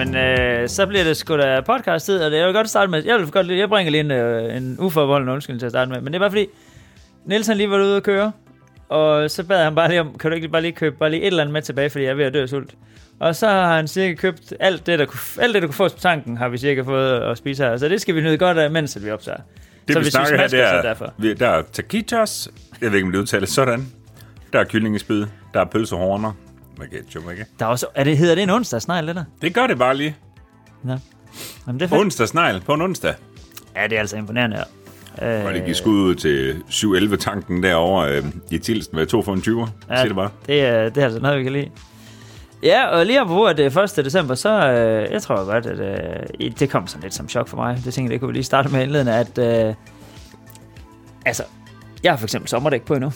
Jamen, øh, så bliver det sgu da podcast-tid, og det, jeg vil godt starte med, jeg vil godt, jeg bringer lige en, øh, en uforbeholden undskyldning til at starte med, men det er bare fordi, Niels han lige var ude at køre, og så bad han bare lige om, kan du ikke bare lige købe bare lige et eller andet med tilbage, fordi jeg er ved at dø af sult. Og så har han cirka købt alt det, der kunne, alt det, der kunne fås på tanken, har vi cirka fået at spise her. Så det skal vi nyde godt af, mens vi optager. Det Så vi vi snakker her, det er, derfor. vi- der er taquitos, jeg ved ikke, om det udtales sådan. Der er kyllingespid, der er pølsehorner med ketchup, ikke? Der er også, er det, hedder det en onsdagsnegl, det der? Det gør det bare lige. Nå. Jamen, det er fedt. Onsdagsnegl på en onsdag. Ja, det er altså imponerende, ja. Øh, Og det giver skud ud til 7-11-tanken derovre øh, i Tilsten med 2 for en 20'er. Ja. Det bare. Det er, det er altså noget, vi kan lide. Ja, og lige på at det er 1. december, så øh, jeg tror godt, at øh, det kom sådan lidt som chok for mig. Det tænker jeg, det kunne vi lige starte med indledende, at øh, altså, jeg har for eksempel sommerdæk på endnu.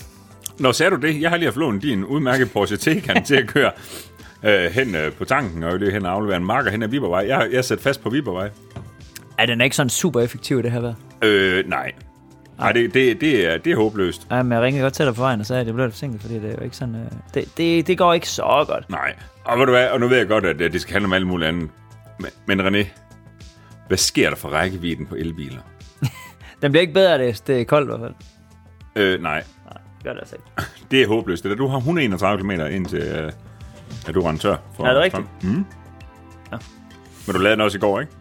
Nå, sagde du det? Jeg har lige haft lånt din udmærket Porsche Taycan til at køre øh, hen øh, på tanken, og det hen og aflevere en marker hen ad Vibervej. Jeg, jeg er sat fast på Vibervej. Er den ikke sådan super effektiv, det her vejr? Øh, nej. Nej, det, det, det, er, det er håbløst. Ej, men jeg ringede godt til dig på vejen og sagde, at det blev lidt forsinket, fordi det er jo ikke sådan... Øh, det, det, det går ikke så godt. Nej. Og ved du hvad, og nu ved jeg godt, at det skal handle om alt muligt andet. Men, men René, hvad sker der for rækkevidden på elbiler? Den bliver ikke bedre, det, det er koldt i hvert fald. Øh, nej, gør det altså ikke. det er håbløst. Det der. Du har 131 km ind til, øh, at du render tør. For Er det rigtigt? Mm. Ja. Men du lavede den også i går, ikke?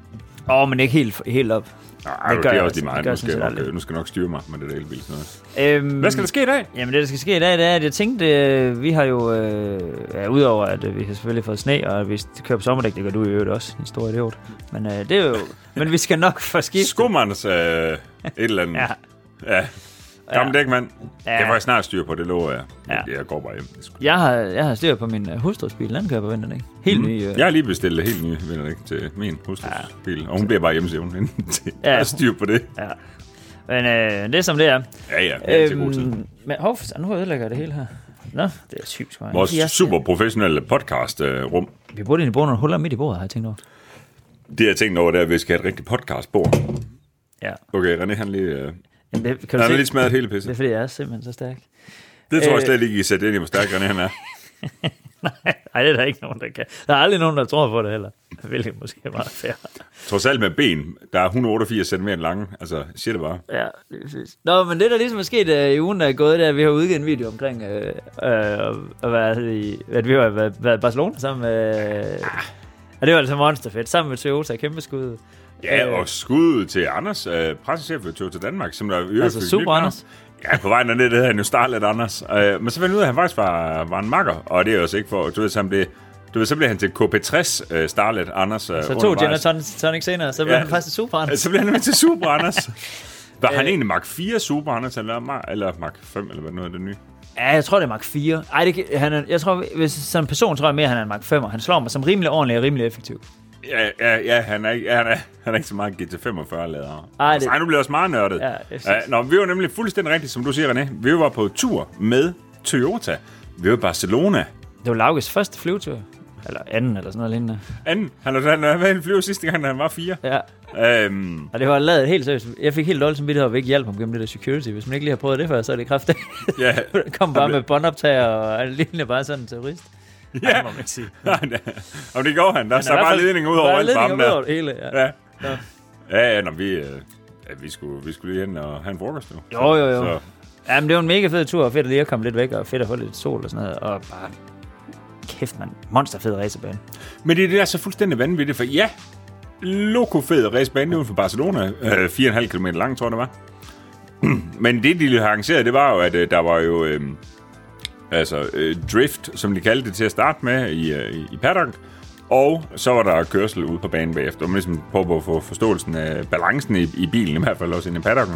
Åh, oh, men ikke helt, helt op. Nej, Det det, gør det er også lige meget. Gør Nu skal, jeg nok, øh, nu skal jeg nok styre mig med det der elbil. Sådan noget. Øhm, Hvad skal der ske i dag? Jamen det, der skal ske i dag, det er, at jeg tænkte, øh, vi har jo, øh, ja, udover at øh, vi har selvfølgelig fået sne, og vi kører på sommerdæk, det gør du i øvrigt også, en stor idiot. Men øh, det er jo, men vi skal nok få skiftet. Skummerens øh, et eller andet. Ja, ja. Gammel dæk, mand. Ja. Det får jeg snart styr på, det lover jeg. Ja. Ja. Jeg går bare hjem. Er sgu- jeg har, jeg har styr på min øh, hustrus bil, den kører på vinterdæk. Helt mm. ny. Øh, Jeg har lige bestilt helt nye vinterdæk til min hustrus bil, og hun bliver bare hjemmesævn indtil Ja. jeg har styr på det. ja. Men øh, det er som det er. Ja, ja, det er altid god tid. Øhm, men hov, nu ødelægger jeg det hele her. Nå, det er sygt. sgu. Vores Jeg- super professionelle podcast-rum. Vi burde egentlig bruge nogle huller midt i bordet, har jeg tænkt over. Det jeg tænkt over, det er, at vi skal have et rigtigt podcast-bord. Ja. Okay, René, han lige... Øh, Jamen, det, kan han du har se? lige smadret hele Det pisse. er fordi, jeg er simpelthen så stærk. Det tror jeg Øh. slet ikke, I sætter ind i, hvor stærk René han er. Nej, det er der ikke nogen, der kan. Der er aldrig nogen, der tror på det heller. Hvilket måske er meget fair. Trods alt med ben, der er 188 cm lange. Altså, jeg siger det bare. Ja, det præcis. Nå, men det, der ligesom er sket uh, i ugen, der er gået, det er, at vi har udgivet en video omkring, uh, uh, at, være i, at vi har været, været i Barcelona sammen med... Uh, og det var altså monsterfedt, sammen med Toyota, kæmpe skud. Ja, Øh. og skud til Anders, øh, pressechef ved Toyota Danmark, som der øvrigt Altså, super. Anders. Ja, på vejen derned, det hedder han jo Starlet Anders. Øh, men så fandt jeg ud af, at han faktisk var, var en makker, og det er jo også ikke for, du ved, så, han blev, du ved, så blev han til KP60 øh, Starlet Anders. Øh, Så to gin og tonic, senere, så blev Ja. han faktisk super Anders. Så blev han til Super Anders. Var han Øh. egentlig Mark 4 Super Anders, eller, eller Mark 5, eller hvad nu er det nye? Ja, jeg tror, det er Mark 4. Ej, det, han er, jeg tror, hvis som person tror jeg mere, han er en Mark 5. Han slår mig som rimelig ordentlig og rimelig effektiv. Ja, ja, ja han, er ikke, ja, han, er, han er ikke så meget GT45-lader. Ej, det- Ej, nu bliver også meget nørdet. Ja, jeg nå, vi var nemlig fuldstændig rigtigt, som du siger, René. Vi var på tur med Toyota. Vi var i Barcelona. Det var Lauges første flyvetur. Eller anden, eller sådan noget lignende. Anden, han har han har været i en flyver sidste gang, da han var fire. Ja, Øhm, og det var lavet helt seriøst. Jeg fik helt dårligt som vidtighed, at vi ikke hjalp ham gennem det der security. Hvis man ikke lige har prøvet det før, så er det kraftigt. ja, kom bare Han blev- med båndoptager og lignende bare sådan en terrorist. Ja. må man sige. og det går han. Der er bare ledninger ud over alt farmen ud over der. det hele, ja. Ja. Ja, ja, når vi, øh, ja, vi, skulle, vi skulle lige hen og have en frokost nu. Jo, jo, jo. Så, Ja, men det var en mega fed tur, og fedt at lige at komme lidt væk, og fedt at få lidt sol og sådan noget, og bare, kæft mand, monsterfed racerbane. Men det, det er så fuldstændig vanvittigt, for ja, loko fed racebane uden for Barcelona, øh, 4,5 km lang, tror jeg det var. Men det, de har arrangeret, det var jo, at øh, der var jo øh, altså, øh, drift, som de kaldte det til at starte med i, øh, i paddock, og så var der kørsel ude på banen bagefter. Man ligesom prøve at få forståelsen af balancen i, i bilen, i hvert fald også inde i paddocken.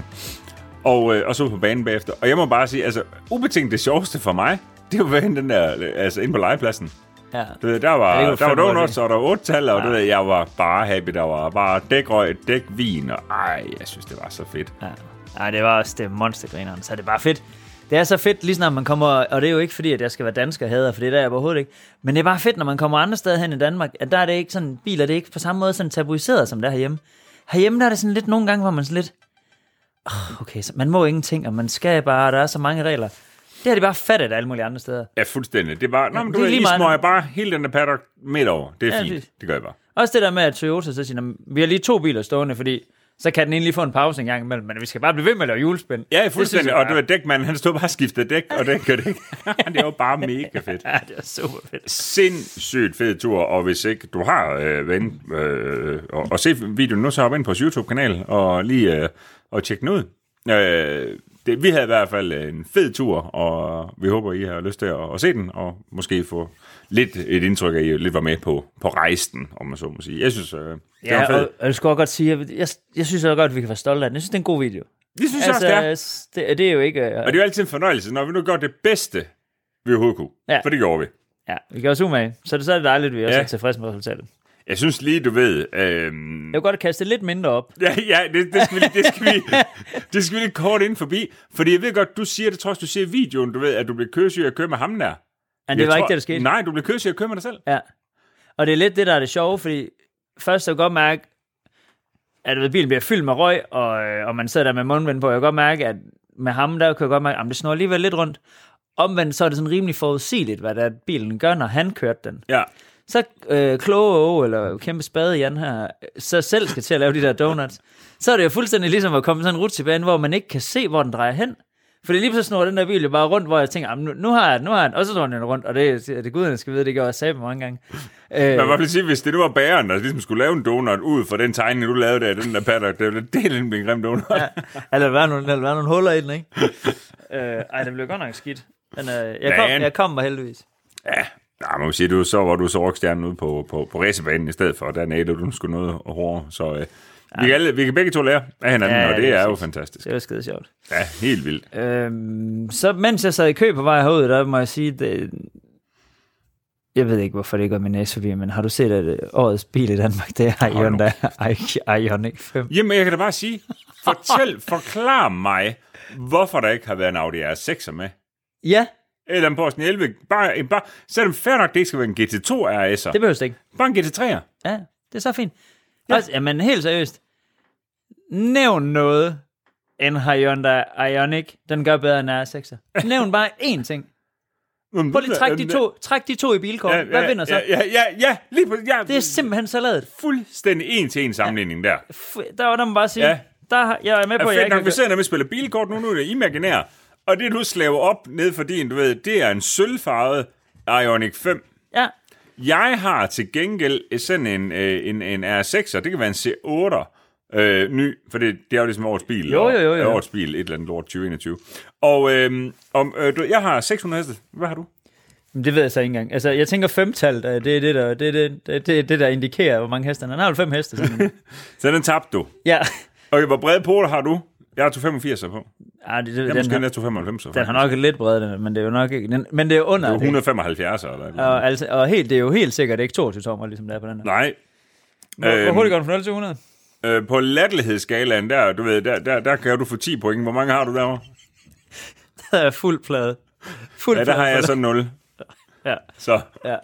Og, øh, og så på banen bagefter. Og jeg må bare sige, altså, ubetinget det sjoveste for mig, det var den der, altså, inde på legepladsen. Ja. Du ved, der var, Ja, var der var donuts, og der var otte tal, og Ja. du ved, jeg var bare happy. Der var bare dækrøg, dækvin, og ej, jeg synes, det var så fedt. Ja. Ej, det var også det monstergrineren, så det bare fedt. Det er så fedt, lige snart man kommer, og det er jo ikke fordi, at jeg skal være dansker og hader, for det er der jeg overhovedet ikke. Men det er bare fedt, når man kommer andre steder hen i Danmark, at der er det ikke sådan, biler det er ikke på samme måde sådan tabuiseret, som der herhjemme. Herhjemme der er det sådan lidt nogle gange, hvor man sådan lidt, oh, okay, så man må ingenting, og man skal bare, der er så mange regler. Det har de bare fattet alle mulige andre steder. Ja, fuldstændig. Det var, nå, men det du er lige smøger bare hele den der paddock midt over. Det er Ja, fint. det- Det gør jeg bare. Også det der med, at Toyota så siger, "Nå, vi har lige to biler stående, fordi så kan den ene lige få en pause en gang imellem, men vi skal bare blive ved med at lave hjulspænd. Ja, fuldstændig. Og det var dækmanden, han stod bare og skiftede dæk, og det gør det ikke. det var bare mega fedt. Ja, det er super fedt. Sindssygt fed tur, og hvis ikke du har øh, ven, øh, og, og se videoen nu, så hop ind på vores YouTube-kanal og lige øh, og tjek den ud. Øh, det, vi havde i hvert fald en fed tur, og vi håber, I har lyst til at, at se den, og måske få lidt et indtryk af, at I lidt var med på, på rejsen, om man så må sige. Jeg synes, øh, det var Ja, fedt. og, og jeg skulle også godt sige, jeg, jeg, jeg synes også godt, at vi kan være stolte af den. Jeg synes, det er en god video. det synes jeg også, det er. Altså, det, det er jo ikke... Uh, Og det er jo altid en fornøjelse, når vi nu gør det bedste, vi overhovedet kunne. Ja. For det gjorde vi. ja, vi gør os umage. Så det, så er det dejligt, at vi også Ja. er tilfredse med resultatet. Jeg synes lige, du ved... Øh, Jeg vil godt kaste lidt mindre op. Ja, ja det, det, skal vi, det, skal vi, det skal vi lige kort ind forbi. Fordi jeg ved godt, du siger, det jeg, du siger i videoen, du ved, at du bliver køsyg af at køre med ham der. Men det Jeg var tror, ikke det, der skete. Nej, du bliver af at køre med dig selv. Ja. Og det er lidt det, der er det sjove, fordi først kan jeg godt mærke, at ved, bilen bliver fyldt med røg, og, øh, og man sidder der med mundbind på. Jeg kan godt mærke, at med ham, der kan jeg godt mærke, at det snor alligevel lidt rundt. Omvendt så er det sådan rimelig forudsigeligt, hvad det er, bilen gør, når han kørte den. Ja. Så øh, kloge eller kæmpe spade Jan her, så selv skal til at lave de der donuts, så er det jo fuldstændig ligesom at komme sådan en rutsjebane, hvor man ikke kan se, hvor den drejer hen. Fordi lige pludselig snor den der bil jo bare rundt, hvor jeg tænker, "Jamen, nu, nu har jeg den, nu har jeg den, og så snor den rundt, og det, det, det guderne skal vide, det gør jeg sagde mange gange. Øh, Men hvad vil sige, hvis det nu var bæren, der ligesom skulle lave en donut ud fra den tegning, du lavede der, den der paddock, det ville det en grim donut. Ja. eller der være nogle, der være nogle huller i den, ikke? øh, ej, det blev godt nok skidt. Men, øh, jeg, kom, jeg kom mig heldigvis. ja. Nej, man må sige, du, så var du så rockstjernen ude på, på, på racerbanen i stedet for, der nælede du skulle noget hårdere. Så øh, vi, kan alle, vi kan begge to lære af hinanden, Ja, ja, og det, det er er jo fantastisk. Det var skide sjovt. Ja, helt vildt. Øhm, så mens jeg sad i kø på vej herud, der må jeg sige, det, jeg ved ikke, hvorfor det var min forbi, men har du set, at øh, årets bil i Danmark, det er. Hyundai Ioniq 5? Jamen, jeg kan da bare sige, fortæl, forklar mig, hvorfor der ikke har været en Audi R6'er med. Ja, Eller en Porsche 11. Bare, bare, selvom fair nok, det ikke skal være en GT2 RS'er. det behøves det ikke. Bare en GT3'er. Ja, det er så fint. Ja. Altså, jamen, helt seriøst. Nævn noget, end Hyundai Ioniq, den gør bedre end R6'er. Nævn bare én ting. Prøv lige at trække de to, træk de to i bilkort. Ja, Hvad ja, vinder så? Ja, ja, ja, ja lige på, ja, Det er simpelthen så lavet. fuldstændig en til en sammenligning der. F- Der var der man bare sige, Ja. ja. der, jeg er med på, Og at jeg ikke nok, vi sidder nemlig og spiller bilkort nu, nu er det imaginær. Og det, du slaver op ned for din, du ved, det er en sølvfarvet Ioniq 5. Ja, Jeg har til gengæld sådan en, øh, en, en R6'er, det kan være en C8'er, øh, ny, for det, det er jo ligesom årets bil. Jo, jo, jo, jo. Årets bil, et eller andet lort 2021. Og øh, om, øh, du, jeg har 600 heste. Hvad har du? Men det ved jeg så ikke engang. Altså, jeg tænker femtal, det er det, der, det, er det, det, det, er det, der indikerer, hvor mange heste han har. Han har jo fem heste. Sådan. Så den tabte du. ja. Okay, hvor brede poler har du? Jeg har 285 på. Ah, det, det, Jeg er den, måske har, næsten 295. den har nok lidt bredere, den, men det er jo nok ikke... Den, men det er under. Det er det. 175 eller, eller. Og, altså, og helt, det er jo helt sikkert ikke 22 tommer, ligesom det er på den her. Nej. Hvor, hvor Øhm, hurtigt går den fra 0 til 100? Øh, på latterlighedsskalaen der, du ved, der, der, der kan du få 10 point. Hvor mange har du derovre? Der er fuld plade. Fuld Ja, der plade har jeg så 0. Ja, Så, ja.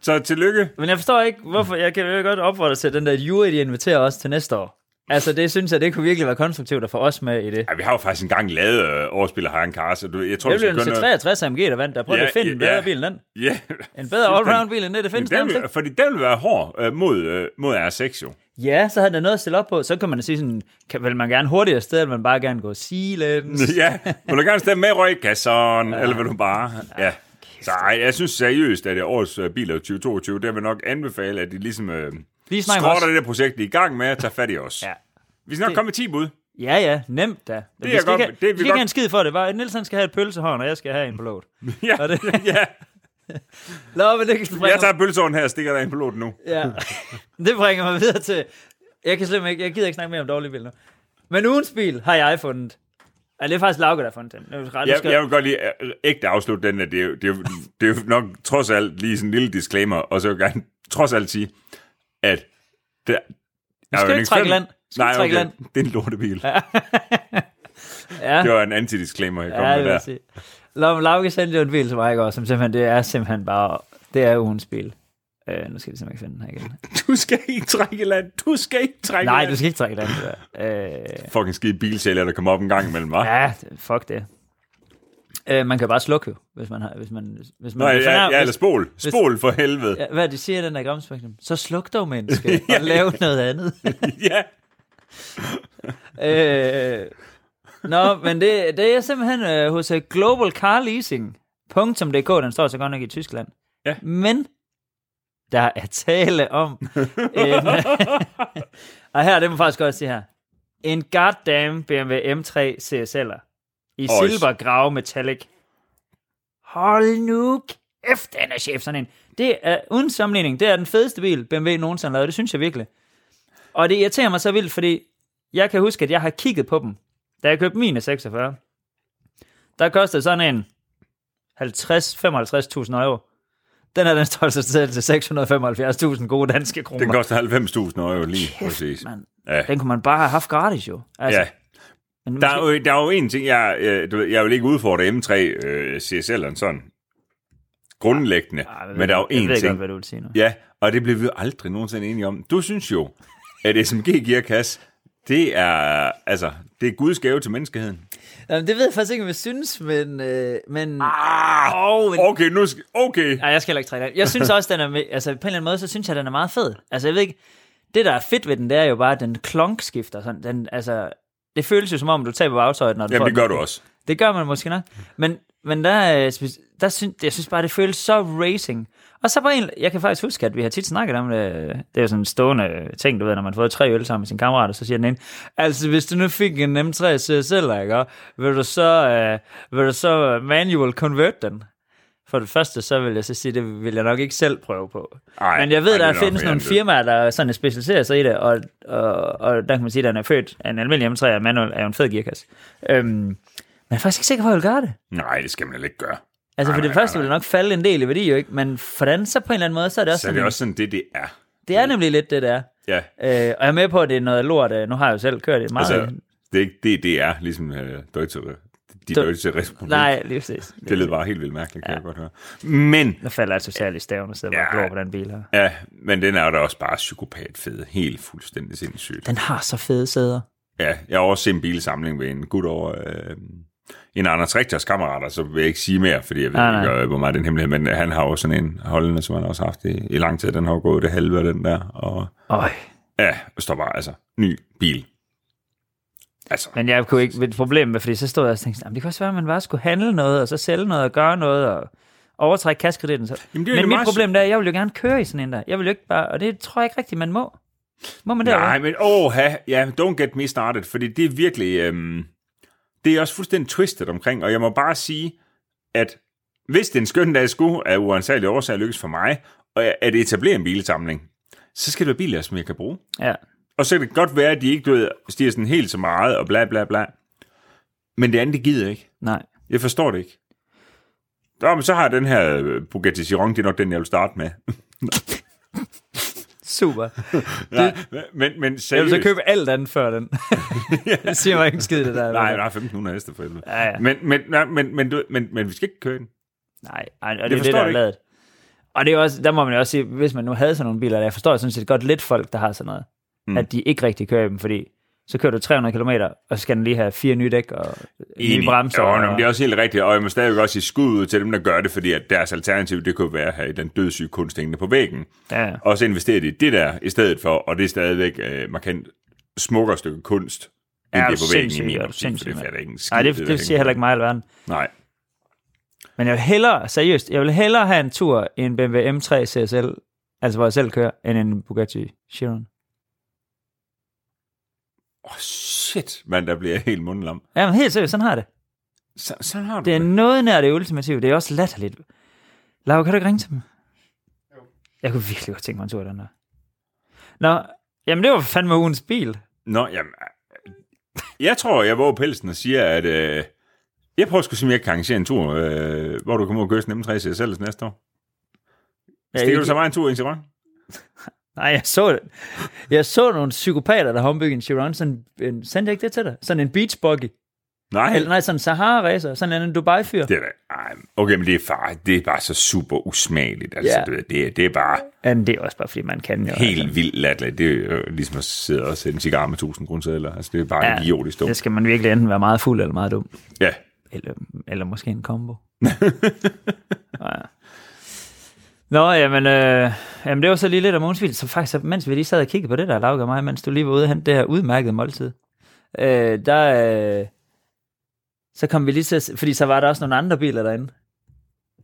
så tillykke. Men jeg forstår ikke, hvorfor... Jeg kan jo godt opfordre til den der jury, de inviterer os til næste år. Altså, det synes jeg, det kunne virkelig være konstruktivt at få os med i det. Ja, vi har jo faktisk engang lavet øh, overspil af Hagen Kars, du, jeg tror, Det blev en køre C63 AMG, der vandt. Der prøvede Ja, ja, at finde en ja, bedre ja. bil end den. Ja, En bedre allround bil end det, det findes den vil, fordi den vil være hård øh, mod, øh, mod R6 jo. Ja, så havde den noget at stille op på. Så kan man sige sådan, kan, vil man gerne hurtigere sted, eller vil man bare gerne gå silens? ja, vil du gerne stemme med røgkasseren, ja. eller vil du bare... Ja. Så ej, jeg synes seriøst, at det årets øh, bil af 2022, der vil nok anbefale, at de ligesom øh, Lige snak skrotter det der projekt, de er i gang med at tage fat i os. Ja. Vi skal nok Det- komme med 10 bud. Ja, ja, nemt da. Det er vi skal godt- ikke, det vi skal ikke godt- have en skid for det. Bare, Nielsen skal have et pølsehånd, og jeg skal have en på låt. Ja, det- ja. Lad mig det Jeg tager pølsevognen her og stikker dig ind på låten nu. Ja. det bringer mig videre til... Jeg kan slet ikke, jeg gider ikke snakke mere om dårlige biler nu. Men ugens bil har jeg fundet. Ja, det er faktisk Lauke, der har fundet den. Jeg, skal- jeg vil godt lige øh, ægte afslutte den, at det er, det, er, det er nok trods alt lige sådan en lille disclaimer, og så vil jeg gerne trods alt sige, at det, Vi skal ikke trække land. Skal Nej, okay. land. det er en lortebil. Ja, Det var en antidisclaimer, jeg kom ja med der. Lau- Lauke sendte jo en bil til mig i går, som simpelthen, det er simpelthen bare, det er ugens bil. Øh, nu skal vi simpelthen finde den her igen. Du skal ikke trække land. Du skal ikke trække Nej, land. du skal ikke trække land. Der. Øh, Fucking skide bilsælger, der kommer op en gang imellem, hva'? Ja. ja, fuck det. Øh, man kan bare slukke hvis man har... Hvis man, hvis man Nå, er ja, fornærmet- ja, eller spol. Spol for helvede. Ja, hvad det, de siger den der gramspektrum? Så sluk dog, menneske, og lav noget andet. Ja. øh, nå, men det, det er simpelthen øh, hos øh, Global Car Leasing. .dk, den står så godt nok i Tyskland. Ja. Men der er tale om en, og her, det må faktisk godt sige her. En goddamn BMW M3 CSL'er i Øjs. silbergrave metallic. Hold nu kæft, den er chef sådan en. Det er uden sammenligning, det er den fedeste bil, BMW nogensinde har lavet, det synes jeg virkelig. Og det irriterer mig så vildt, fordi jeg kan huske, at jeg har kigget på dem, da jeg købte mine 46. Der kostede sådan en 50-55.000 euro. Den her, den står altså til 675.000 gode danske kroner. Den koster 90.000 euro lige præcis. Man, Ja. den kunne man bare have haft gratis jo. Altså, Ja. Men Der er, jo, der er jo en ting, jeg, øh, du ved, jeg vil ikke udfordre M3 øh, CSL'eren sådan grundlæggende, Ej, men der er jo jeg en ved ting. godt, hvad du vil sige nu. Ja, og det bliver vi jo aldrig nogensinde enige om. Du synes jo, at SMG gearkasse, det er, altså, det er Guds gave til menneskeheden. Jamen, det ved jeg faktisk ikke, om jeg synes, men... Øh, men Ah, Åh, men- okay, nu skal, okay. Nej, jeg skal heller ikke trække den. Jeg synes også, den er, altså på en eller anden måde, så synes jeg, den er meget fed. Altså, jeg ved ikke, det der er fedt ved den, det er jo bare, at den klonk skifter. Sådan, den, altså, det føles jo som om, du taber bagtøjet, når du Jamen, får det den. gør du også. Det gør man måske nok. Men, men der, øh, der synes, jeg synes bare, det føles så racing. Og så på en, jeg kan faktisk huske, at vi har tit snakket om det. Det er jo sådan en stående ting, du ved, når man får tre øl sammen med sine kammerater, så siger den ene, altså hvis du nu fik en M3 CSL, ikke, vil du så, øh, vil du så manual convert den? For det første, så vil jeg så sige, det vil jeg nok ikke selv prøve på. Ej, Men jeg ved, ej, der det er findes nogle det. firmaer, der sådan specialiserer sig i det, og, og, og der kan man sige, at den er født af en almindelig M3, og manual er jo en fed gearkasse. Øhm, men jeg er faktisk ikke sikker på, at jeg vil gøre det. Nej, det skal man heller ikke gøre. Altså, Nej, for det nej, første nej, vil det nok falde en del i værdi, jo ikke? Men det andet, så på en eller anden måde, så er det også Så er sådan, det også sådan, det det er. det er nemlig lidt det, der. Ja, Øh, og jeg er med på, at det er noget lort. øh, Nu har jeg jo selv kørt det meget. altså, det er ikke det, det er, ligesom uh, Deutsche, de Du- Deutsche Republik. Nej, lige præcis. Det lød bare helt vildt mærkeligt, kan ja. jeg godt høre. Men, Der falder jeg totalt i staven, og sidder bare Ja. glor på den bil her. ja, men den er jo da også bare psykopat fed. Helt fuldstændig sindssygt. Den har så fede sæder. Ja, jeg har også set en bilsamling ved en gut over... Øh, en Anders Rigters kammerater, så vil jeg ikke sige mere, fordi jeg ved Nej, ikke, øh, hvor meget den hemmelighed, men han har jo sådan en holdende, som han også har haft i, i lang tid. Den har gået det halve af den der, og Øj. ja, står bare, altså, ny bil. Altså, Men jeg kunne ikke, et problem med, fordi så stod jeg og tænkte, "Jamen, det kan også være, at man bare skulle handle noget, og så sælge noget, og gøre noget, og overtrække kaskreditten. Så. Jamen, det Men mit meget- problem der er, at jeg vil jo gerne køre i sådan en der. Jeg vil jo ikke bare, og det tror jeg ikke rigtigt, man må. Må man det? Nej, men åh, ja, don't get me started, fordi det er virkelig, øhm, det er også fuldstændig twistet omkring, og jeg må bare sige, at hvis det er en skøn dag skulle, af uansagelige årsager lykkes for mig, og at etablere en bilsamling, så skal det være biler, som jeg kan bruge. Ja. Og så kan det godt være, at de ikke du ved, stiger sådan helt så meget, og bla bla bla. Men det andet, det gider ikke. Nej. Jeg forstår det ikke. Nå, men så har jeg den her øh, Bugatti Chiron, det er nok den, jeg vil starte med. Super. Nej, men, men Jeg vil seriøst. så købe alt andet før den. det siger mig ikke skid, det der. Nej, nej, 1500 heste for helvede. Ja, ja. Men, men, nej, men, men, du, men, men vi skal ikke køre den. Nej, ej, og det, Det det er det, der er lavet. Og det er også, der må man jo også sige, hvis man nu havde sådan nogle biler, der jeg forstår sådan set godt lidt folk, der har sådan noget, Mm. at de ikke rigtig kører dem, fordi så kører du 300 km, og så skal den lige have fire nye dæk og nye bremser. Men og, det er også helt rigtigt, og jeg må stadigvæk også sige skud ud til dem, der gør det, fordi at deres alternativ, det kunne være at have den dødssyge kunst hængende på væggen. ja, ja. Og så investere i det der i stedet for, og det er stadigvæk øh, markant smukkere stykke kunst, end Ja, det er på væggen i min ja, optik, for det fatter ikke en skid. Nej, det, der det siger heller ikke mig alverden. på. Nej, Men jeg vil hellere, seriøst, jeg vil hellere have en tur i en BMW M3 CSL, altså hvor jeg selv kører, end en Bugatti Chiron. Oh, shit, mand, der bliver jeg helt mundlam. Jamen helt seriøst, sådan har jeg det. Så, sådan har du Det er det. noget nær det ultimative. Det er også latterligt. Laura, kan du ikke ringe til dem? Jeg kunne virkelig godt tænke mig en tur i den der. Nå, jamen det var fandme ugens bil. Nå, jamen, øh, jeg tror, jeg våger pelsen og siger, at øh, jeg prøver sgu simpelthen, jeg kan arrangere en tur, øh, hvor du kommer ud og køre sådan en M3 CSL næste år. Stikker ikke- du så meget en tur i en Chiron? Nej, jeg så det. Jeg så nogle psykopater, der ombygget en Chiron. Sådan en, sendte jeg ikke det til dig? Sådan en beach buggy. Nej, Eller nej, sådan en Sahara-racer. Sådan en Dubai-fyr. det er ej, okay, men det er, far, det er bare så super usmageligt. Altså, Ja. ved, det, er- det er bare Ja, det er også bare, fordi man kan jo. helt altså. vildt latterligt. Det er jo ligesom at sidde og sætte en cigar med 1000 grundsedler. Altså, det er bare ja, idiotisk dumt. Det skal man virkelig enten være meget fuld eller meget dum. Ja, Eller, eller måske en combo. ja. Nå, jamen, øh, jamen, det var så lige lidt om ugens. Så faktisk, mens vi lige sad og kiggede på det der, Lauke og mig, mens du lige var ude og hente det her udmærkede måltid, øh, der, øh, så kom vi lige til, fordi så var der også nogle andre biler derinde.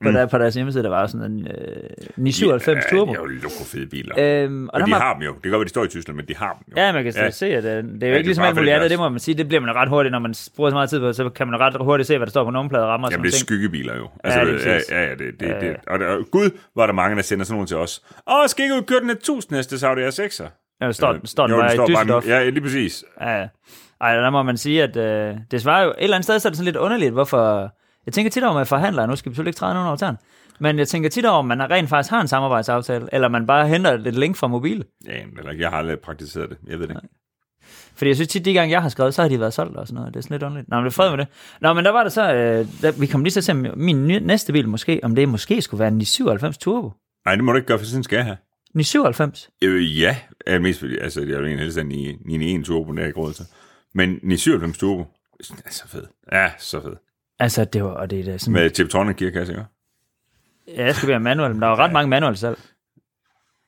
På, Mm. der, på deres hjemmeside, der var sådan en øh, 997 ja, Turbo. Det er jo loko fede biler. Øhm, og der de har dem jo. Det kan godt være, de står i Tyskland, men de har dem jo. Ja, man kan Ja. ja. se, at øh, det er jo Ja, ikke det ligesom alt muligt andet, det må man sige. Det bliver man ret hurtigt, når man bruger så meget tid på, så kan man ret hurtigt se, hvad der står på nummerplader og rammer Jamen, det er ting. skyggebiler jo. Ja, Altså, det er ja, ja, ja, det, det, Ja. det. Og, der, gud, var der mange, der sender sådan nogle til os. Åh, skal ikke ud køre den 1000 næste Audi R6'er? Ja, står, Øh, står den jo, bare i Düsseldorf. Ja, lige præcis. Ja, ja. Ej, der må man sige, at øh, det svarer jo et eller andet sted, så er det sådan lidt underligt, hvorfor... Jeg tænker tit over med forhandlere, nu skal vi selvfølgelig ikke træde nogen over tæren, men jeg tænker tit over, om man rent faktisk har en samarbejdsaftale, eller man bare henter et link fra mobil. Ja, eller jeg har aldrig praktiseret det. Jeg ved det ikke. Fordi jeg synes tit, de gange jeg har skrevet, så har de været solgt og sådan noget. Det er sådan lidt underligt. Nå, men det er fred med det. Nå, men der var det så, øh, der, vi kom lige til at se om min nye, næste bil måske, om det måske skulle være en 997 Turbo. Nej, det må du ikke gøre, for sådan skal jeg have. 997? Øh, ja, er mest altså, jeg er egentlig helst en 991 Turbo, det er jeg ikke råd til. Men 997 Turbo, er så fed. Ja, så fed. Altså, det var, og det er da sådan... Med Tiptronic gearkasse, ikke? Ja, jeg skal være manuel, men der er jo ret mange manuelle selv.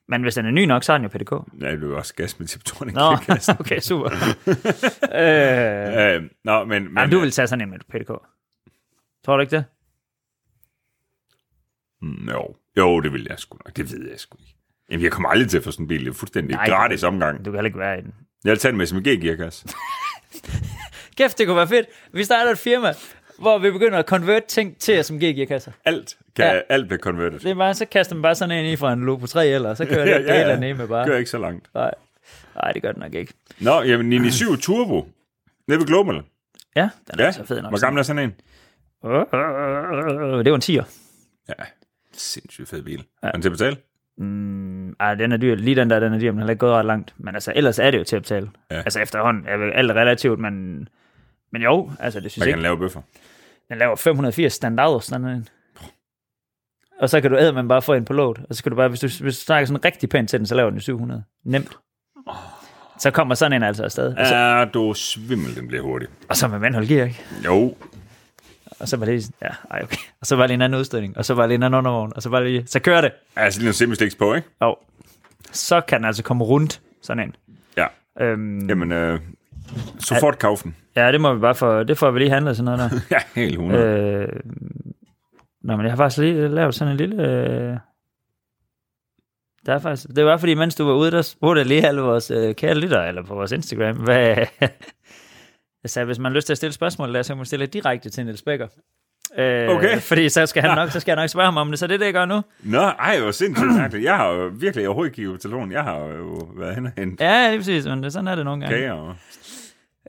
Men hvis den er ny nok, så er den jo PDK. Ja, det er også gas med Tiptronic Nå, gearkasse. okay, super. øh, Øh, nå, men... men men, du vil tage sådan en med PDK. Tror du ikke det? Mm, Jo. jo, det vil jeg sgu nok. Det ved jeg sgu ikke. Jamen, jeg kommer aldrig til at få sådan en bil. Det er fuldstændig. Nej, gratis omgang. Du kan heller ikke være i den. Jeg vil tage den med SMG-gearkasse. Kæft, det kunne være fedt. Vi starter et firma, hvor vi begynder at convert ting til SMG gearkasser. Alt, kan, Ja. alt bliver converted. Det er bare, så kaster man bare sådan en i fra en Lobo 3 eller, så kører det ja, ja, ja. med bare. Gør ikke så langt. Nej. Nej, det gør den nok ikke. Nå, jamen 97 Turbo. Nede ved Global. Ja, den er Ja, så fed nok. hvor gammel er sådan en? Øh, Det var en 10'er. Ja, sindssygt fed bil. Ja. Er den til at betale? Mm, ej, den er dyr. Lige den der, den er dyr, men den har ikke gået ret langt. Men altså, ellers er det jo til at betale. Ja. Altså efterhånden er vel alt relativt, men, men jo, altså det synes jeg kan ikke. den lave bøffer? Den laver 580 standarder, sådan en. Og så kan du man bare få en på load. Og så kan du bare, hvis du, hvis du snakker sådan rigtig pænt til den, så laver den jo 700. Nemt. Så kommer sådan en altså afsted. Så, Ja, du svimmel, den bliver hurtig. og så med mandhold gear, ikke? Jo, Og så var det, ja, ej, okay. Og så var det en anden udstødning, og så var det en anden undervogn, og så var det, så kører det. altså lige nogle simpelstiks på, ikke? Og så kan den altså komme rundt, sådan en. Ja. Øhm, Jamen, øh, sofort kaufen. Ja, det må vi bare få, det får vi lige handlet sådan noget der. Ja, helt 100. Øh. nå, men jeg har faktisk lige lavet sådan en lille... Øh, der er faktisk, det var fordi, mens du var ude, der spurgte jeg lige alle vores øh, kære lyttere, eller på vores Instagram, hvad... jeg sagde, hvis man har lyst til at stille spørgsmål der, så kan man stille direkte til Niels Becker. Øh, Okay. Fordi så skal, han nok, så skal jeg nok spørge ham om det, så det er det, jeg gør nu. Nå, ej, hvor sindssygt mærkeligt. Jeg har jo virkelig overhovedet på telefonen. Jeg har jo været hen og hentet Ja, lige præcis, men det, sådan er det nogle gange. kager. Og...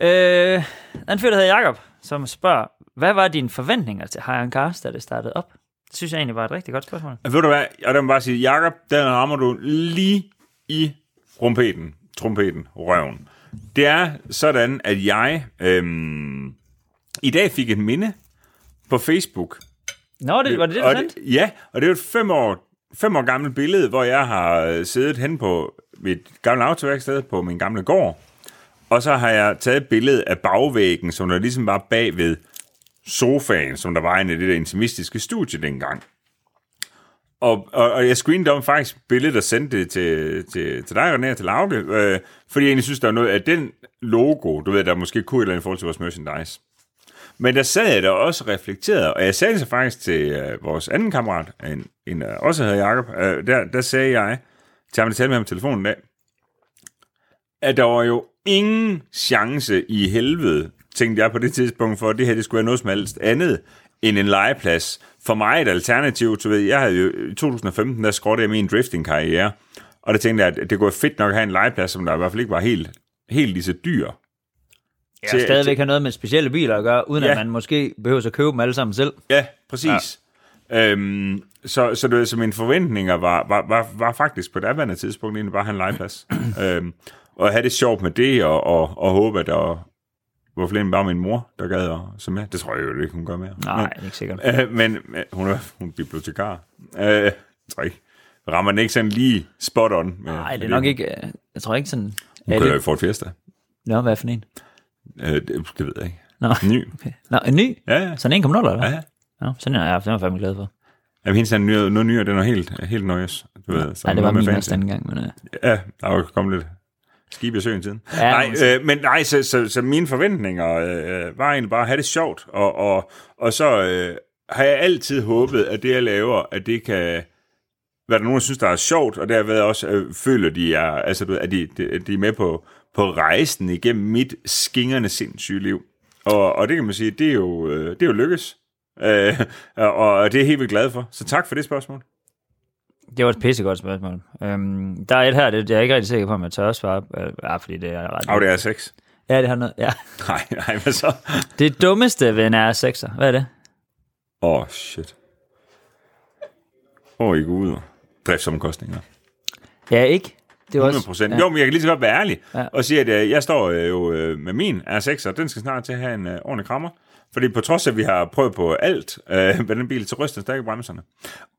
Øh, en fyr, der hedder Jacob, som spørger, hvad var dine forventninger til Hayan Cars, da det startede op? Det synes jeg egentlig var et rigtig godt spørgsmål. Ved du hvad, der må bare sige, Jakob, den rammer du lige i trompeten, trompeten, røven. Det er sådan, at jeg øhm, i dag fik et minde på Facebook. Nå, det, var det det, du sendte? Ja, og det er et fem år, fem år gammelt billede, hvor jeg har øh, siddet hen på mit gamle autoværksted på min gamle gård. Og så har jeg taget et billede af bagvæggen, som der ligesom var bag ved sofaen, som der var inde i det der intimistiske studie dengang. Og, og, og jeg screenede om faktisk billedet og sendte det til, til, til dig, René, og til Lauke, øh, fordi jeg egentlig synes, der er noget af den logo, du ved, der måske kunne et eller andet i forhold til vores merchandise. Men der sad jeg der også reflekteret, og jeg sagde det så faktisk til øh, vores anden kammerat, en, en der også hedder Jacob, øh, der, der sagde jeg til ham, der talte med ham på telefonen dag, at der var jo ingen chance i helvede, tænkte jeg på det tidspunkt, for at det her det skulle være noget som helst andet end en legeplads. For mig et alternativ, du ved, jeg havde jo i 2015, der skrådte jeg min drifting-karriere, og der tænkte jeg, at det kunne være fedt nok at have en legeplads, som der i hvert fald ikke var helt, helt lige så dyr. Ja, til- stadigvæk har noget med specielle biler at gøre, uden ja. At man måske behøver at købe dem alle sammen selv. Ja, præcis. Ja. Øhm, så, så, det, så mine forventninger var, var, var, var faktisk på det andet tidspunkt egentlig bare at have en legeplads. øhm, og have det sjovt med det, og, og, og håbe, at der var flere bare min mor, der gad at så med. Det tror jeg jo ikke, hun gør mere. Nej, det er ikke sikkert. Men, øh, men men hun er, hun er bibliotekar. Øh, jeg tror ikke. Rammer den ikke sådan lige spot on? Med, Nej, det er nok ikke... øh, Jeg tror ikke sådan... Hun kører i Ford Fiesta. Nå, hvad for en? Øh, det, det ved jeg ikke. Nå, Ny. okay. Nå en ny? Ja, ja. Sådan 1,0 eller hvad? ja, ja. Nå, sådan er jeg, den var fandme glad for. Jamen, hendes er noget, nyere, den er helt, helt nøjes. Du ved, så Nej, det var min også den gang, men... Uh, Ja, der er jo kommet lidt skib i søen tiden. Ja, nej, øh, men nej, så, så, så mine forventninger øh, var egentlig bare at have det sjovt, og, og, og så øh, har jeg altid håbet, at det, jeg laver, at det kan hvad der nogen, der synes, der er sjovt, og derved også øh, føler, de er, altså, du at de, de, de er med på, på rejsen igennem mit skingerne sindssyge liv. Og, og det kan man sige, det er jo, øh, det er jo lykkes. Øh, og, og det er jeg helt vildt glad for. Så tak for det spørgsmål. Det var et pissegodt spørgsmål. Um, der er et her, det, jeg er ikke rigtig sikker på, om jeg tør at svare. Uh, ja, fordi det er ret... Og det er sex. Ja, det har noget... Ja. Nej, nej, hvad så? Det dummeste ved en R6'er, hvad er det? Åh, oh, shit. Åh, oh, I gud. Driftsomkostninger. Ja, ikke? Det var 100 procent. Ja. Jo, men jeg kan lige så godt være ærlig Ja. og sige, at øh, jeg står øh, jo øh, med min R6, og den skal snart til at have en øh, ordentlig krammer. Fordi på trods af, at vi har prøvet på alt øh, med den bil, så ryster den stadig bremserne.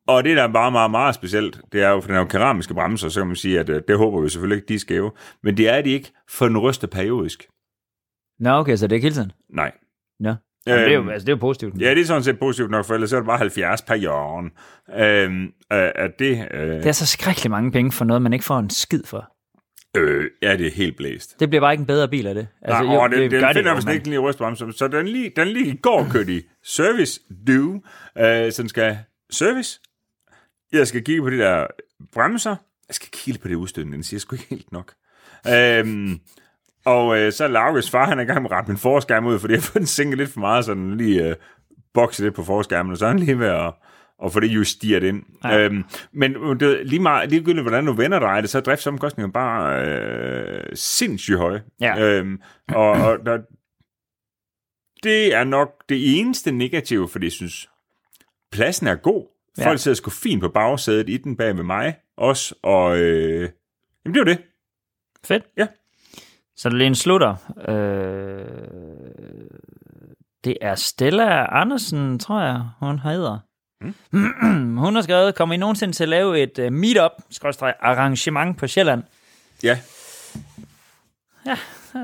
Og det, der er bare meget, meget specielt, det er jo, for den er jo keramiske bremser, så kan man sige, at øh, det håber vi selvfølgelig ikke, de er skæve. Men det er de ikke, for den ryster periodisk. Nå, okay, så det er ikke hele tiden? Nej. Nå. Jamen, det, er jo, Øhm, altså, det er jo positivt. Ja, det er sådan set positivt nok, for ellers er det bare 70 per jorden. Øhm, øh, at det, øh, Det er så skrækkelig mange penge for noget, man ikke får en skid for. Øh, ja, det er helt blæst. Det bliver bare ikke en bedre bil af det. Altså, Nej, jo, den, den gør finder jo, vist men- ikke lige rystbremser. Så den lige, den lige i går kørte i service do, øh, så den skal service. Jeg skal kigge på de der bremser. Jeg skal kigge på det udstødende, den siger sgu ikke helt nok. Øhm, og øh, så er Lauges far, han er i gang med at rette min forskærm ud, fordi jeg har fået den sænket lidt for meget, så den lige øh, bokser lidt på forskærmen, og så er han lige ved at, at få det justeret ind. Ja. Ja. Øhm, men det, lige meget, ligegyldigt hvordan du vender dig, det, så er driftsomkostningerne bare øh, sindssygt høje. Ja. Øhm, og, og der, det er nok det eneste negative, fordi jeg synes, pladsen er god. Ja. Folk sidder sgu fint på bagsædet i den bag ved mig også, og øh, jamen det er jo det. Fedt. Ja. Så det en slutter. Øh, det er Stella Andersen, tror jeg, hun hedder. Mm. hun har skrevet, kommer I nogensinde til at lave et uh, meet-up, arrangement på Sjælland? Ja,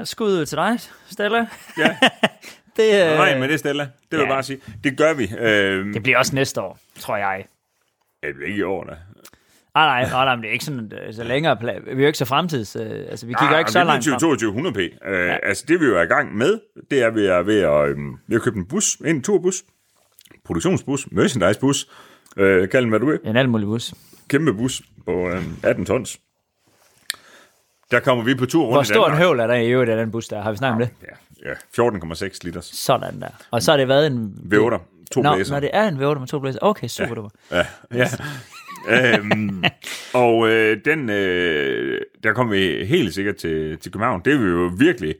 Skud ud til dig, Stella. ja. Det, øh, Nej, men det er Stella. Det vil ja. jeg bare sige. Det gør vi. Øh, det bliver også næste år, tror jeg. det er ikke i år, da. Ah, nej, nej, nej, men det er ikke sådan øh, så længere plan. Vi er jo ikke så fremtids... Øh, altså, vi kigger Ah, ikke så langt frem. 2022 100p. Øh, ja. Altså, det vi jo er i gang med, det er, at vi er ved at, øh, vi har købt en bus, en turbus, produktionsbus, merchandisebus, øh, kald den hvad du vil, En alt mulig bus. kæmpe bus på øh, 18 tons. Der kommer vi på tur rundt Hvor stor en høvl er der i øvrigt af den bus der? Har vi snakket om det? Ja, ja 14,6 liters. Sådan der. Og så har det været en... Vævder. To Nå, blæser. når det er en vævder med to blæser. Okay, super duper. Ja, ja. øhm, og øh, den, øh, der kommer vi helt sikkert til, til København. Det vi jo virkelig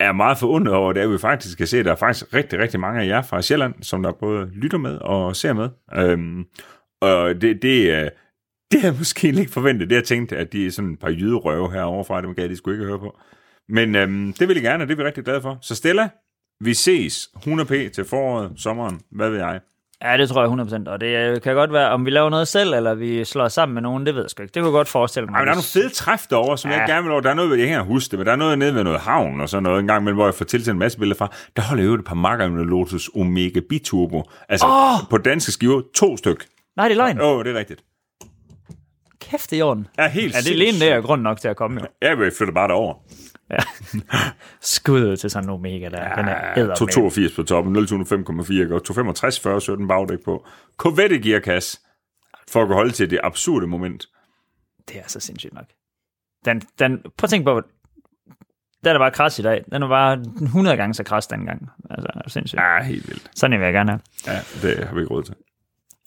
er meget forundret over, det er, at vi faktisk kan se, at der er faktisk rigtig, rigtig mange af jer fra Sjælland, som der både lytter med og ser med. Øhm, og det, det, er- øh, det er måske ikke forventet. Det har jeg tænkt, at de er sådan et par jyderøve herovre fra, dem kan de skulle ikke høre på. Men øhm, det vil jeg gerne, og det er vi rigtig glade for. Så Stella, vi ses 100p til foråret, sommeren, hvad ved jeg. Ja, det tror jeg 100%. Og det kan godt være, om vi laver noget selv, eller vi slår sammen med nogen, det ved jeg sgu ikke. Det kunne jeg godt forestille mig. Ej, men der er nogle fede træf derovre, som ja. Ja. jeg gerne vil over. Der er noget, jeg ikke huske det, men der er noget nede ved noget havn og sådan noget en gang, men hvor jeg får tilsendt en masse billeder fra. Der holder jo et par makker med Lotus Omega Biturbo. Altså Åh! på danske skiver, to styk. Nej, det er løgn. Åh, oh, det er rigtigt. Kæft, det er i orden. Ja, helt Ja, det er alene det er grund nok til at komme, jo. Ja, jeg flytter bare derover. Skud ud til sådan en Omega der. Den er æder 282 på toppen, 0,5,4 og 265, 40, 17 bagdæk på. Corvette gearkasse, for at kunne holde til det absurde moment. Det er så sindssygt nok. Den, den, prøv at tænke på, den er bare kras i dag. Den er bare 100 gange så kras dengang. Altså, sindssygt. Ja, helt vildt. Sådan vil jeg gerne have. Ja, det har vi ikke råd til.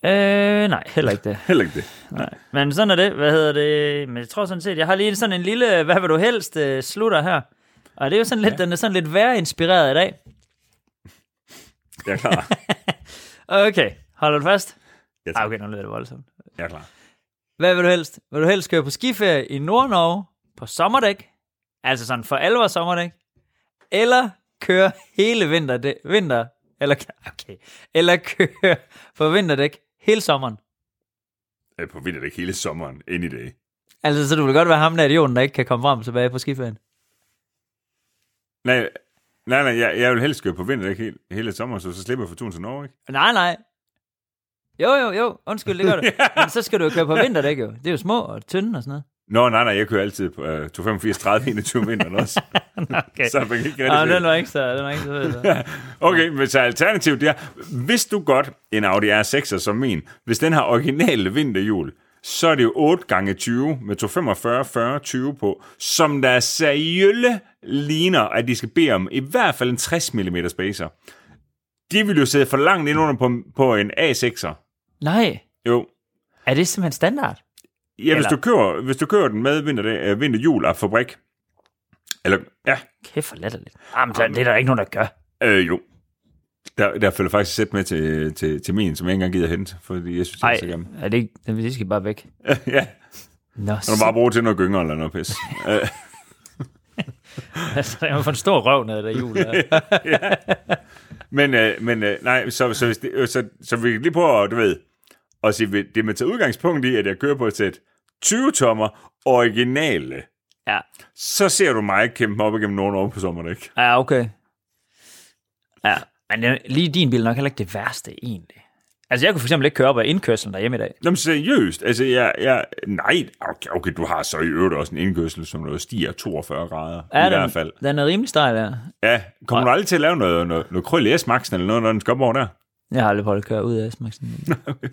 Øh, nej, heller ikke det. Heller ikke det. Nej. Men sådan er det. Hvad hedder det? Men jeg tror sådan set, jeg har lige sådan en lille, hvad vil du helst, uh, slutter her. Og det er jo sådan lidt, ja. den er sådan lidt værre inspireret i dag. Jeg er klar. Okay, holder du fast? Jeg, Ah, tager. okay, nu lyder det voldsomt. jeg er klar. Hvad vil du helst? Vil du helst køre på skiferie i Nord-Norge på sommerdæk? Altså sådan for alvor sommerdæk? Eller køre hele vinter, vinter eller, okay, eller køre på vinterdæk hele sommeren? Jeg på vildt ikke hele sommeren, ind i det. Altså, så du vil godt være ham der idioten, der ikke kan komme frem og tilbage på skiferien? Nej, Nej, nej, jeg, jeg vil helst køre på vinterdæk hele, hele sommer, så, så slipper jeg for turen til Norge, ikke? Nej, nej. Jo, jo, jo. Undskyld, det gør du. Men så skal du jo køre på vinterdæk, jo. Det er jo små og tynde og sådan noget. Nå, nej, nej, jeg kører altid på uh, 285 30 21 vinteren også. Okay. så jeg fik ikke Ah, den var ikke så, den var ikke så fed. så. Okay, men så alternativt det er, hvis du godt en Audi R6'er som min, hvis den har originale vinterhjul, så er det jo 8 gange 20 med 245, 40, 20 på, som der seriølle ligner, at de skal bede om i hvert fald en 60 mm spacer. De vil jo sidde for langt ind under på, på en A6'er. Nej, Jo. er det simpelthen standard? Ja, hvis du, kører, hvis du kører den med vinter, øh, vinterhjul af fabrik, eller, ja, Kæft for latterligt. Jamen, så, det er der ikke nogen, der gør. øh, jo. Der, der følger faktisk sæt med til, til, til min, som jeg ikke engang gider hente, fordi jeg synes, det er Nej, så gammel. er det ikke? Den de skal bare væk. ja, Nå, så du bare bruge til noget gynger eller noget pis. Øh, altså, jeg har fået en stor røv ned af det hjul. Der. men, øh, men øh, nej, så, så, hvis det, øh, så, så vi kan lige prøve at, du ved, at sige, det er med til udgangspunkt i, at jeg kører på et sæt 20 tommer originale. Ja. Så ser du mig kæmpe op igennem nogle år på sommerdæk. ja, okay. Ja, men er- lige din bil er nok heller ikke det værste, egentlig. Altså, jeg kunne for eksempel ikke køre op af indkørselen derhjemme i dag. Nå, men seriøst, altså, jeg, jeg, nej, okay, okay, du har så i øvrigt også en indkørsel, som noget stiger 42 grader, Ja, i den, hvert fald. Den er rimelig stejl, der. Ja, kommer du aldrig til at lave noget, noget, noget krøl i S-Maxen eller noget, når den skal op over der? Jeg har aldrig prøvet at køre ud af S-Maxen.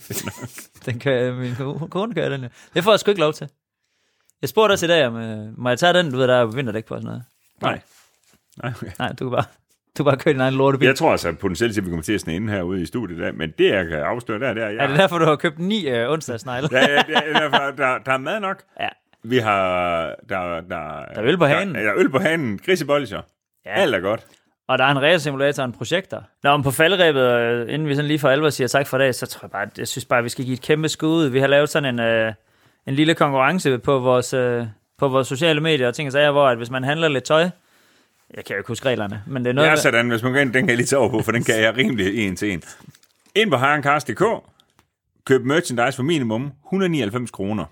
den kører, min ko- kone kører den. Det får jeg sgu ikke lov til. Jeg spurgte også i dag, om øh, må jeg tage den, du ved, der er vinterdæk på og sådan noget. Nej. Nej, okay. Nej, du kan bare, du bare køre din egen lortebil. Jeg tror altså at potentielt set, vi kommer til at sne inde herude i studiet dag, men det, jeg kan afsløre, der, der, jeg, Er det derfor, du har købt ni øh, onsdagsnegle? Ja, ja, det er derfor, der, der er mad nok. Ja. Vi har... Der, der, Der er øl på hanen. Der, der er øl på hanen. Grisebolger. Ja. Alt er godt. Og der er en racersimulator og en projektor. Nå, men på faldrebet, øh, inden vi sådan lige for alvor siger tak for dag, så tror jeg bare, jeg synes bare, vi skal give et kæmpe skud ud. Vi har lavet sådan en, øh, en lille konkurrence på vores, øh, på vores sociale medier og ting og sager, hvor at hvis man handler lidt tøj, jeg kan jo ikke huske reglerne, men det er noget, Jeg er sådan, hvis man går ind, den kan jeg lige tage over på, for den kan jeg rimelig en til en. Ind på harencast.dk, køb merchandise for minimum 199 kroner.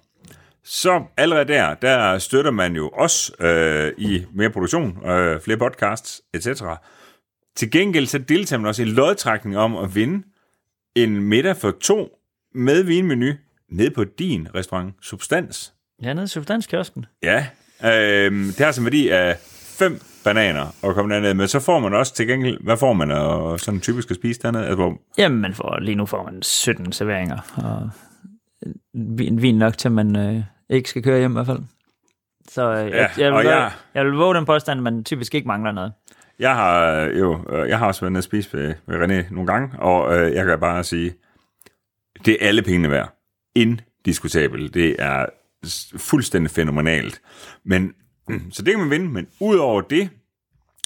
Så allerede der, der støtter man jo os øh, i mere produktion, øh, flere podcasts, etc. Til gengæld så deltager man også i lodtrækning om at vinde en middag for to med vinmenu ned på din restaurant Substans. Ja, nede i substanskiosken. Ja, øh, det har en værdi af fem bananer at komme derned med. Så får man også til gengæld, hvad får man og sådan typisk at spise dernede? Altså, hvor- Jamen, man får, lige nu får man 17 serveringer, og vin, vin nok til, man øh, ikke skal køre hjem i hvert fald. Så øh, jeg, Ja, jeg, og vil, jeg- jeg... jeg vil våge den påstand, at man typisk ikke mangler noget. jeg har øh, jo, øh, jeg har også været nede og spise ved, ved René nogle gange, og øh, jeg kan bare sige, det er alle pengene værd. Indiskutabelt. Det er fuldstændig fænomenalt. Men, så det kan man vinde, men udover det,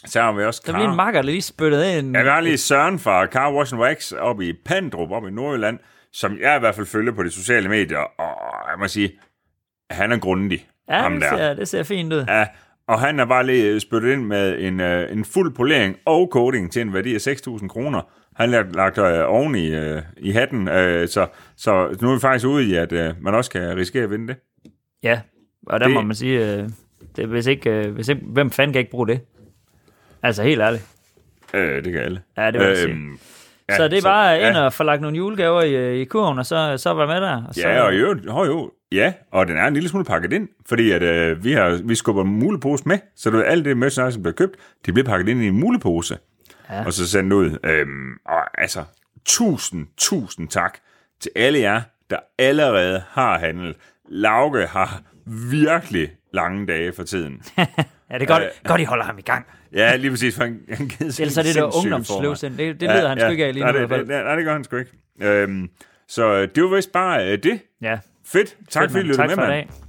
så har vi også Der bliver en makker, der lige spyttet ind. Ja, vi har lige Søren fra Car Wash and Wax oppe i Pandrup, oppe i Nordjylland, som jeg i hvert fald følger på de sociale medier, og jeg må sige, han er grundig, ja, ham det der. ser, det ser fint ud. Ja, og han er bare lige spyttet ind med en, øh, en fuld polering og coating til en værdi af 6.000 kroner. Han har lagt øh, oven i, øh, i hatten, øh, så, så nu er vi faktisk ude i, at øh, man også kan risikere at vinde det. Ja, og der Det- må man sige, øh, det, hvis, ikke, øh, hvis ikke, hvem fanden kan ikke bruge det? Altså helt ærligt. Øh, det kan alle. Ja, det vil jeg sige. Øhm, ja, så det er bare ja. ind og få lagt nogle julegaver i, i kurven, og så, så var med der. Og så, Ja, og jo, jo, jo, ja, og den er en lille smule pakket ind, fordi at, øh, vi, har, vi skubber en mulepose med, så du alt det merchandise, som bliver købt, det bliver pakket ind i en mulepose, Ja. og så sendt ud. Øhm, og altså, tusind, tusind tak til alle jer, der allerede har handlet. Lauke har virkelig lange dage for tiden. ja, det er godt, Øh, godt, I holder ham i gang. Ja, lige præcis, for han, han gider Ellers er det der ungdomsløvsind. Det, det leder han sgu ikke af lige nej, nu det, det, nej, det gør han sgu ikke. Øhm, så øh, det var vist bare øh, det. Ja, Fedt. Tak Fedt, fordi I lyttede tak med, for i mand. dag.